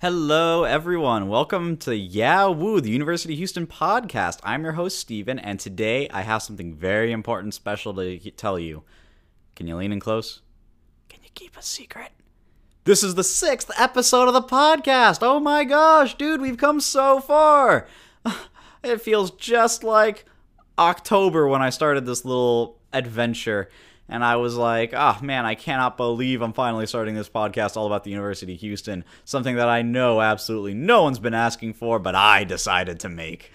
Hello, everyone. Welcome to Yeah Woo, the University of Houston podcast. I'm your host, Steven, and today I have something very important, special to tell you. Can you lean in close? Can you keep a secret? This is the sixth episode of the podcast. Oh my gosh, dude, we've come so far. It feels just like October when I started this little adventure and I was like, oh man, I cannot believe I'm finally starting this podcast all about the University of Houston, something that I know absolutely no one's been asking for, but I decided to make.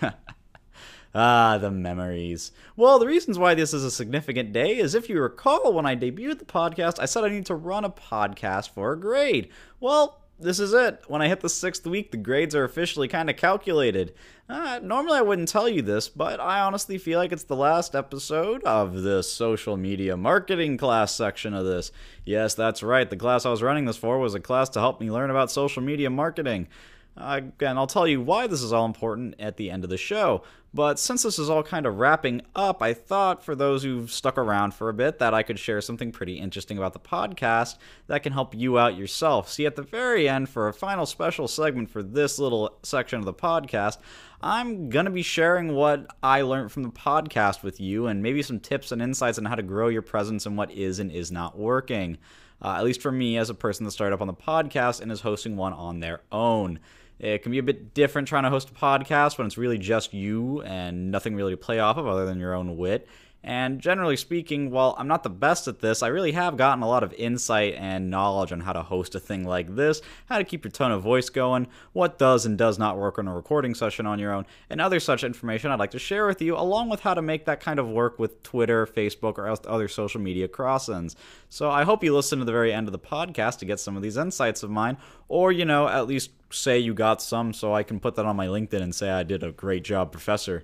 ah, the memories. Well, the reasons why this is a significant day is if you recall, when I debuted the podcast, I said I need to run a podcast for a grade. Well, this is it. When I hit the sixth week, the grades are officially kind of calculated. Uh, normally, I wouldn't tell you this, but I honestly feel like it's the last episode of the social media marketing class section of this. Yes, that's right. The class I was running this for was a class to help me learn about social media marketing. Again, I'll tell you why this is all important at the end of the show. But since this is all kind of wrapping up, I thought for those who've stuck around for a bit that I could share something pretty interesting about the podcast that can help you out yourself. See, at the very end, for a final special segment for this little section of the podcast, I'm going to be sharing what I learned from the podcast with you and maybe some tips and insights on how to grow your presence and what is and is not working. Uh, at least for me as a person that started up on the podcast and is hosting one on their own. It can be a bit different trying to host a podcast when it's really just you and nothing really to play off of other than your own wit. And generally speaking, while I'm not the best at this, I really have gotten a lot of insight and knowledge on how to host a thing like this, how to keep your tone of voice going, what does and does not work on a recording session on your own, and other such information I'd like to share with you, along with how to make that kind of work with Twitter, Facebook, or other social media crossings. So I hope you listen to the very end of the podcast to get some of these insights of mine, or, you know, at least say you got some so I can put that on my LinkedIn and say I did a great job, professor.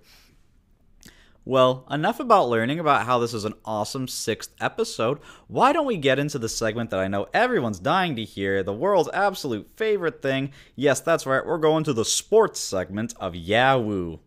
Well, enough about learning about how this is an awesome sixth episode. Why don't we get into the segment that I know everyone's dying to hear, the world's absolute favorite thing? Yes, that's right, we're going to the sports segment of Yahoo.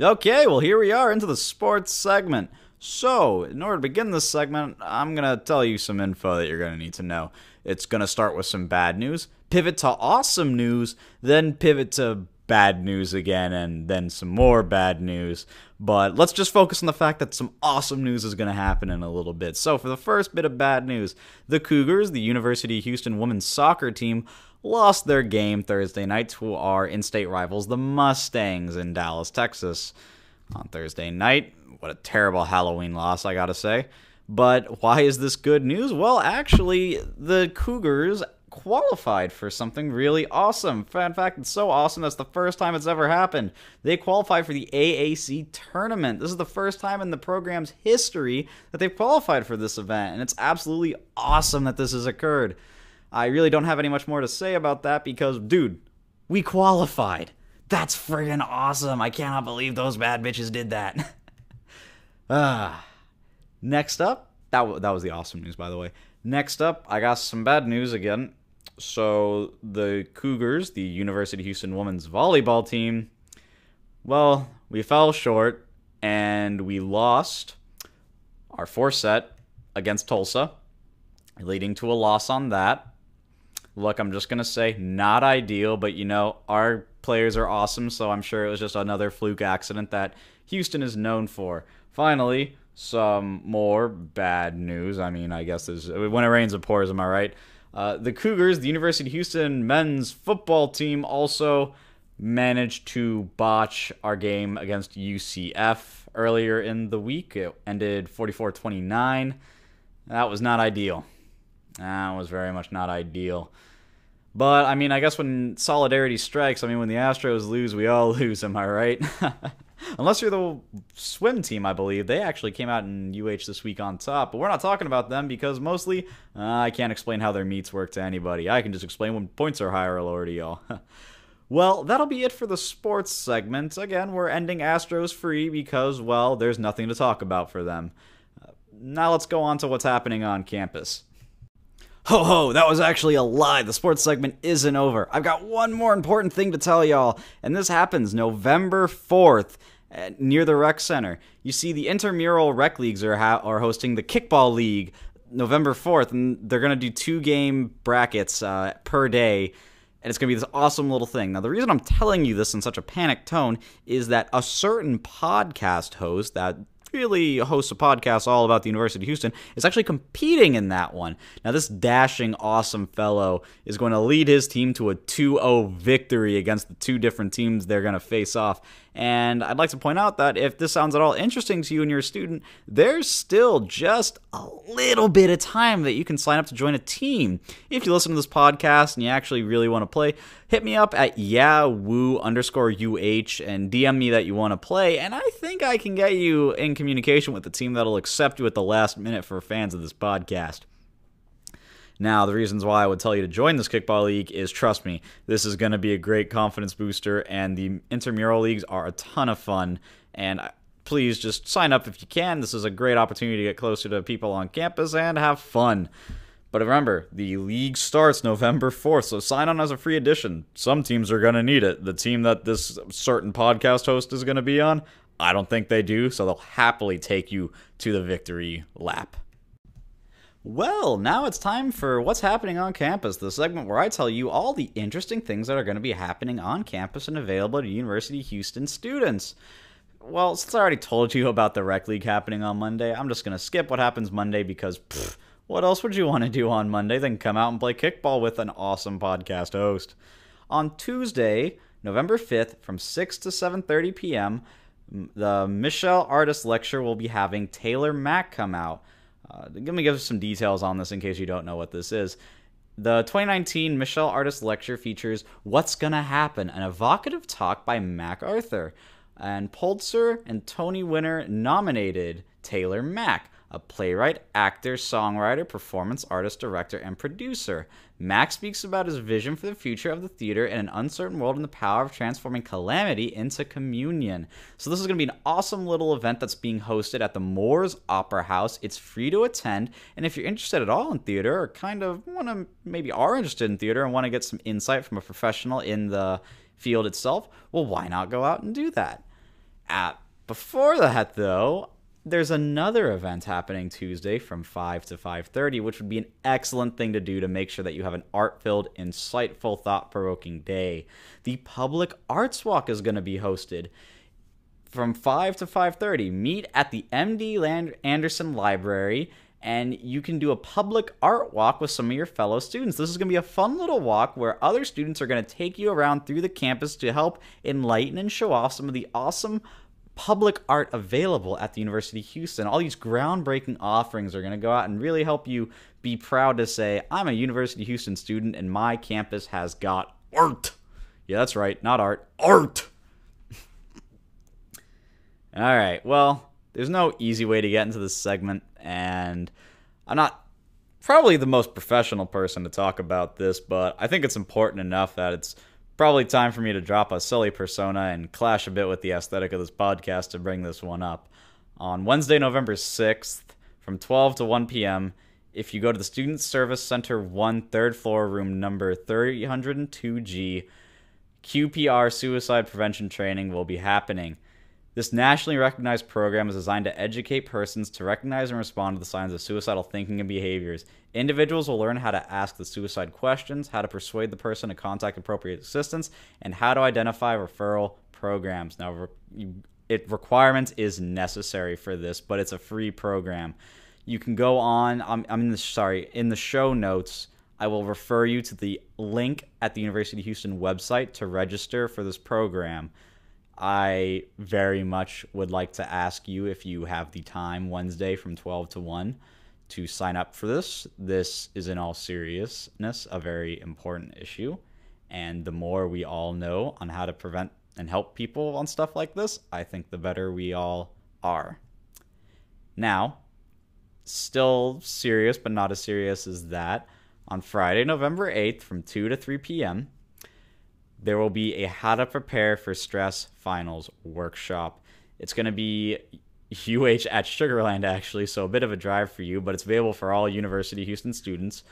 Okay, well, here we are into the sports segment. So, in order to begin this segment, I'm going to tell you some info that you're going to need to know. It's going to start with some bad news, pivot to awesome news, then pivot to bad news again, and then some more bad news. But let's just focus on the fact that some awesome news is going to happen in a little bit. So, for the first bit of bad news, the Cougars, the University of Houston women's soccer team, lost their game Thursday night to our in state rivals, the Mustangs, in Dallas, Texas. On Thursday night, what a terrible Halloween loss, I gotta say. But why is this good news? Well, actually, the Cougars qualified for something really awesome. In fact, it's so awesome that's the first time it's ever happened. They qualified for the AAC tournament. This is the first time in the program's history that they've qualified for this event, and it's absolutely awesome that this has occurred. I really don't have any much more to say about that because, dude, we qualified. That's friggin' awesome. I cannot believe those bad bitches did that. ah. Next up, that, w- that was the awesome news, by the way. Next up, I got some bad news again. So the Cougars, the University of Houston women's volleyball team, well, we fell short and we lost our fourth set against Tulsa, leading to a loss on that. Look, I'm just going to say not ideal, but you know, our players are awesome, so I'm sure it was just another fluke accident that Houston is known for. Finally, some more bad news. I mean, I guess when it rains, it pours, am I right? Uh, the Cougars, the University of Houston men's football team, also managed to botch our game against UCF earlier in the week. It ended 44 29. That was not ideal. That was very much not ideal. But, I mean, I guess when solidarity strikes, I mean, when the Astros lose, we all lose, am I right? Unless you're the swim team, I believe. They actually came out in UH this week on top, but we're not talking about them because mostly uh, I can't explain how their meets work to anybody. I can just explain when points are higher or lower to y'all. well, that'll be it for the sports segment. Again, we're ending Astros free because, well, there's nothing to talk about for them. Uh, now let's go on to what's happening on campus. Ho ho, that was actually a lie. The sports segment isn't over. I've got one more important thing to tell y'all, and this happens November 4th near the rec center. You see, the intramural rec leagues are ha- are hosting the kickball league November fourth, and they're gonna do two game brackets uh, per day. and it's going to be this awesome little thing. Now, the reason I'm telling you this in such a panicked tone is that a certain podcast host that really hosts a podcast all about the University of Houston, is actually competing in that one. Now, this dashing, awesome fellow is going to lead his team to a 2 0 victory against the two different teams they're going to face off. And I'd like to point out that if this sounds at all interesting to you and your student, there's still just a little bit of time that you can sign up to join a team. If you listen to this podcast and you actually really want to play, hit me up at yahwoo underscore uh and DM me that you want to play, and I think I can get you in communication with the team that'll accept you at the last minute for fans of this podcast. Now, the reasons why I would tell you to join this kickball league is trust me, this is going to be a great confidence booster, and the intramural leagues are a ton of fun. And uh, please just sign up if you can. This is a great opportunity to get closer to people on campus and have fun. But remember, the league starts November 4th, so sign on as a free addition. Some teams are going to need it. The team that this certain podcast host is going to be on, I don't think they do, so they'll happily take you to the victory lap. Well, now it's time for What's Happening on Campus, the segment where I tell you all the interesting things that are going to be happening on campus and available to University Houston students. Well, since I already told you about the Rec League happening on Monday, I'm just going to skip what happens Monday because pfft, what else would you want to do on Monday than come out and play kickball with an awesome podcast host? On Tuesday, November 5th from 6 to 7:30 p.m., the Mitchell Artist Lecture will be having Taylor Mac come out. Uh, me give some details on this in case you don't know what this is. The 2019 Mitchell Artist Lecture features What's Gonna Happen, an evocative talk by MacArthur. And Pulitzer and Tony winner nominated Taylor Mac a playwright, actor, songwriter, performance artist, director, and producer. Mac speaks about his vision for the future of the theater in an uncertain world and the power of transforming calamity into communion. So, this is going to be an awesome little event that's being hosted at the Moores Opera House. It's free to attend, and if you're interested at all in theater or kind of want to maybe are interested in theater and want to get some insight from a professional in the field itself, well, why not go out and do that? At, before that, though, there's another event happening Tuesday from 5 to 5:30, which would be an excellent thing to do to make sure that you have an art-filled, insightful, thought-provoking day. The Public Arts Walk is going to be hosted from 5 to 5:30. Meet at the MD Land Anderson Library and you can do a public art walk with some of your fellow students. This is going to be a fun little walk where other students are going to take you around through the campus to help enlighten and show off some of the awesome public art available at the University of Houston. All these groundbreaking offerings are going to go out and really help you be proud to say, I'm a University of Houston student and my campus has got art. Yeah, that's right, not art, art. All right, well, there's no easy way to get into this segment, and I'm not probably the most professional person to talk about this, but I think it's important enough that it's probably time for me to drop a silly persona and clash a bit with the aesthetic of this podcast to bring this one up. On Wednesday, November 6th, from 12 to 1 p.m., if you go to the Student Service Center 1, third floor, room number 302G, QPR suicide prevention training will be happening. This nationally recognized program is designed to educate persons to recognize and respond to the signs of suicidal thinking and behaviors. Individuals will learn how to ask the suicide questions, how to persuade the person to contact appropriate assistance, and how to identify referral programs. Now, it requirements is necessary for this, but it's a free program. You can go on. I'm, I'm in the sorry in the show notes. I will refer you to the link at the University of Houston website to register for this program. I very much would like to ask you if you have the time Wednesday from 12 to 1 to sign up for this. This is, in all seriousness, a very important issue. And the more we all know on how to prevent and help people on stuff like this, I think the better we all are. Now, still serious, but not as serious as that. On Friday, November 8th from 2 to 3 p.m., there will be a how to prepare for stress finals workshop. It's going to be UH at Sugarland, actually, so a bit of a drive for you, but it's available for all University Houston students.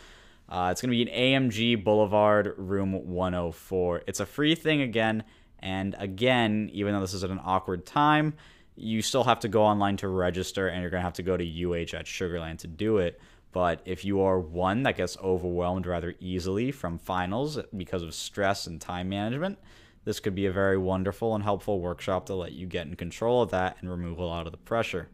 Uh, it's going to be in AMG Boulevard, room 104. It's a free thing again, and again, even though this is at an awkward time, you still have to go online to register, and you're going to have to go to UH at Sugarland to do it. But if you are one that gets overwhelmed rather easily from finals because of stress and time management, this could be a very wonderful and helpful workshop to let you get in control of that and remove a lot of the pressure.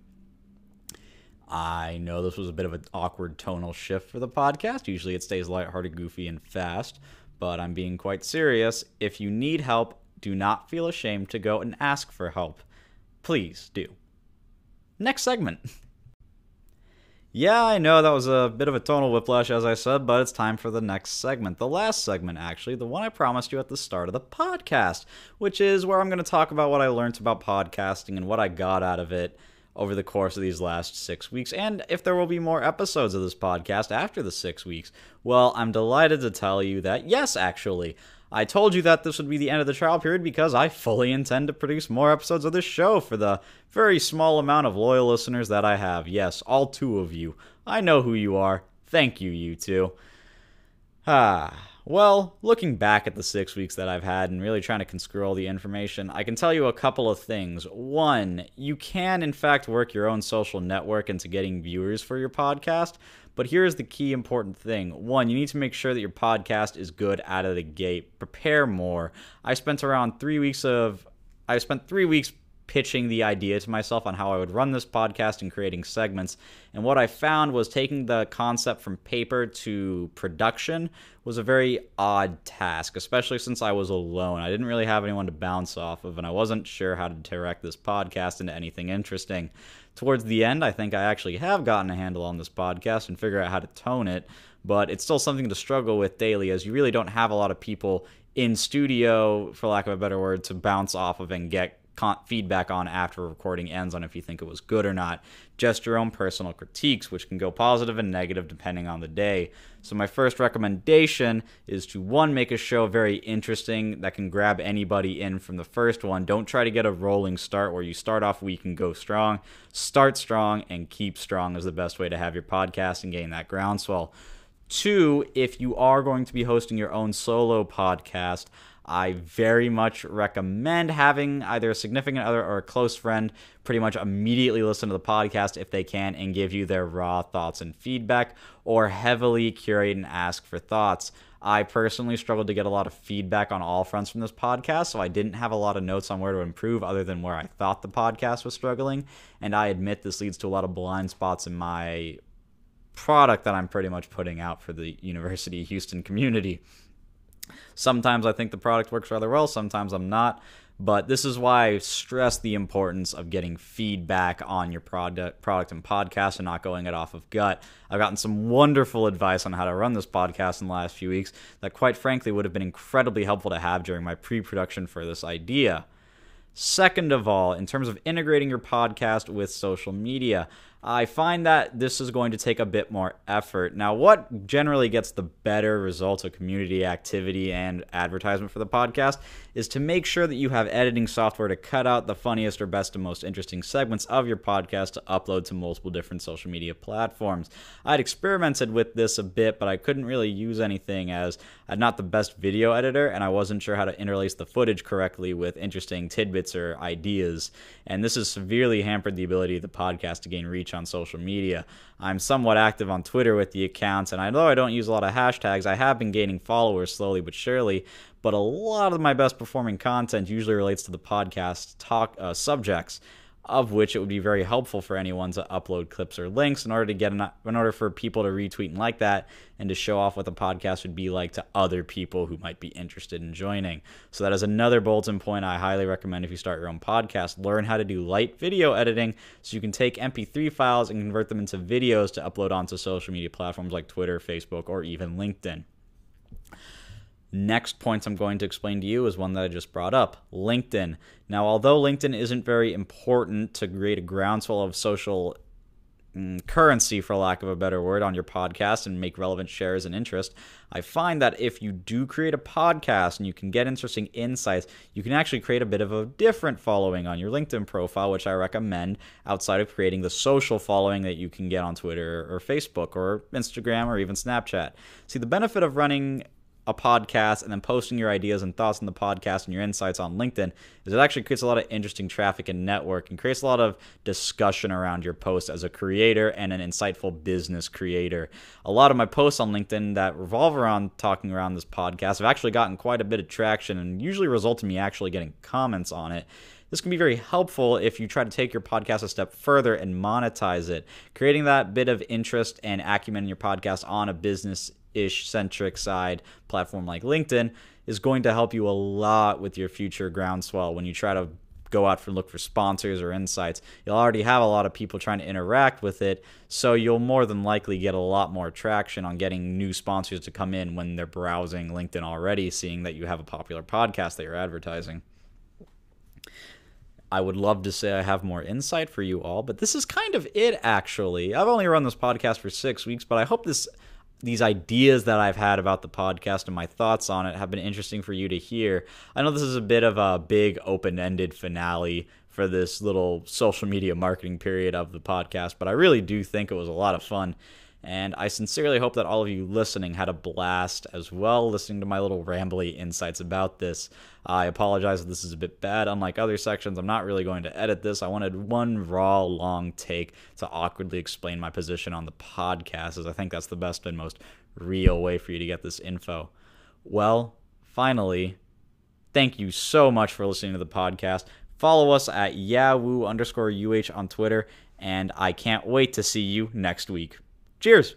I know this was a bit of an awkward tonal shift for the podcast. Usually it stays lighthearted, goofy, and fast, but I'm being quite serious. If you need help, do not feel ashamed to go and ask for help. Please do. Next segment. Yeah, I know that was a bit of a tonal whiplash, as I said, but it's time for the next segment. The last segment, actually, the one I promised you at the start of the podcast, which is where I'm going to talk about what I learned about podcasting and what I got out of it over the course of these last six weeks, and if there will be more episodes of this podcast after the six weeks. Well, I'm delighted to tell you that yes, actually. I told you that this would be the end of the trial period because I fully intend to produce more episodes of this show for the very small amount of loyal listeners that I have. Yes, all two of you. I know who you are. Thank you, you two. Ah. Well, looking back at the six weeks that I've had and really trying to conscrew all the information, I can tell you a couple of things. One, you can, in fact, work your own social network into getting viewers for your podcast, but here's the key important thing. One, you need to make sure that your podcast is good out of the gate. Prepare more. I spent around three weeks of I spent three weeks pitching the idea to myself on how I would run this podcast and creating segments. And what I found was taking the concept from paper to production was a very odd task, especially since I was alone. I didn't really have anyone to bounce off of, and I wasn't sure how to direct this podcast into anything interesting towards the end, I think I actually have gotten a handle on this podcast and figure out how to tone it, but it's still something to struggle with daily as you really don't have a lot of people in studio, for lack of a better word, to bounce off of and get feedback on after recording ends on if you think it was good or not. Just your own personal critiques, which can go positive and negative depending on the day. So, my first recommendation is to one, make a show very interesting that can grab anybody in from the first one. Don't try to get a rolling start where you start off weak and go strong. Start strong and keep strong is the best way to have your podcast and gain that groundswell. Two, if you are going to be hosting your own solo podcast, I very much recommend having either a significant other or a close friend pretty much immediately listen to the podcast if they can and give you their raw thoughts and feedback or heavily curate and ask for thoughts. I personally struggled to get a lot of feedback on all fronts from this podcast, so I didn't have a lot of notes on where to improve other than where I thought the podcast was struggling. And I admit this leads to a lot of blind spots in my product that I'm pretty much putting out for the University of Houston community. Sometimes I think the product works rather well, sometimes I'm not. But this is why I stress the importance of getting feedback on your product, product and podcast, and not going it off of gut. I've gotten some wonderful advice on how to run this podcast in the last few weeks that, quite frankly, would have been incredibly helpful to have during my pre-production for this idea. Second of all, in terms of integrating your podcast with social media, I find that this is going to take a bit more effort. Now, what generally gets the better results of community activity and advertisement for the podcast is to make sure that you have editing software to cut out the funniest or best and most interesting segments of your podcast to upload to multiple different social media platforms. I'd experimented with this a bit, but I couldn't really use anything as I'm not the best video editor and I wasn't sure how to interlace the footage correctly with interesting tidbits or ideas. And this has severely hampered the ability of the podcast to gain reach on social media. I'm somewhat active on Twitter with the accounts, and although I don't use a lot of hashtags, I have been gaining followers slowly but surely. But a lot of my best performing content usually relates to the podcast talk uh, subjects of which it would be very helpful for anyone to upload clips or links in order to get an, in order for people to retweet and like that and to show off what the podcast would be like to other people who might be interested in joining. So that is another bulletin point I highly recommend if you start your own podcast. Learn how to do light video editing so you can take MP3 files and convert them into videos to upload onto social media platforms like Twitter, Facebook, or even LinkedIn. Next points I'm going to explain to you is one that I just brought up LinkedIn. Now, although LinkedIn isn't very important to create a groundswell of social mm, currency, for lack of a better word, on your podcast and make relevant shares and interest, I find that if you do create a podcast and you can get interesting insights, you can actually create a bit of a different following on your LinkedIn profile, which I recommend outside of creating the social following that you can get on Twitter or Facebook or Instagram or even Snapchat. See, the benefit of running a podcast and then posting your ideas and thoughts on the podcast and your insights on LinkedIn is it actually creates a lot of interesting traffic and network and creates a lot of discussion around your post as a creator and an insightful business creator. A lot of my posts on LinkedIn that revolve around talking around this podcast have actually gotten quite a bit of traction and usually result in me actually getting comments on it. This can be very helpful if you try to take your podcast a step further and monetize it. Creating that bit of interest and acumen in your podcast on a business ish centric side platform like LinkedIn is going to help you a lot with your future groundswell when you try to go out for look for sponsors or insights. You'll already have a lot of people trying to interact with it, so you'll more than likely get a lot more traction on getting new sponsors to come in when they're browsing LinkedIn already, seeing that you have a popular podcast that you're advertising. I would love to say I have more insight for you all, but this is kind of it actually. I've only run this podcast for 6 weeks, but I hope this these ideas that I've had about the podcast and my thoughts on it have been interesting for you to hear. I know this is a bit of a big open ended finale for this little social media marketing period of the podcast, but I really do think it was a lot of fun. And I sincerely hope that all of you listening had a blast as well, listening to my little rambly insights about this. I apologize if this is a bit bad. Unlike other sections, I'm not really going to edit this. I wanted one raw, long take to awkwardly explain my position on the podcast, as I think that's the best and most real way for you to get this info. Well, finally, thank you so much for listening to the podcast. Follow us at yahoo underscore uh on Twitter, and I can't wait to see you next week. Cheers.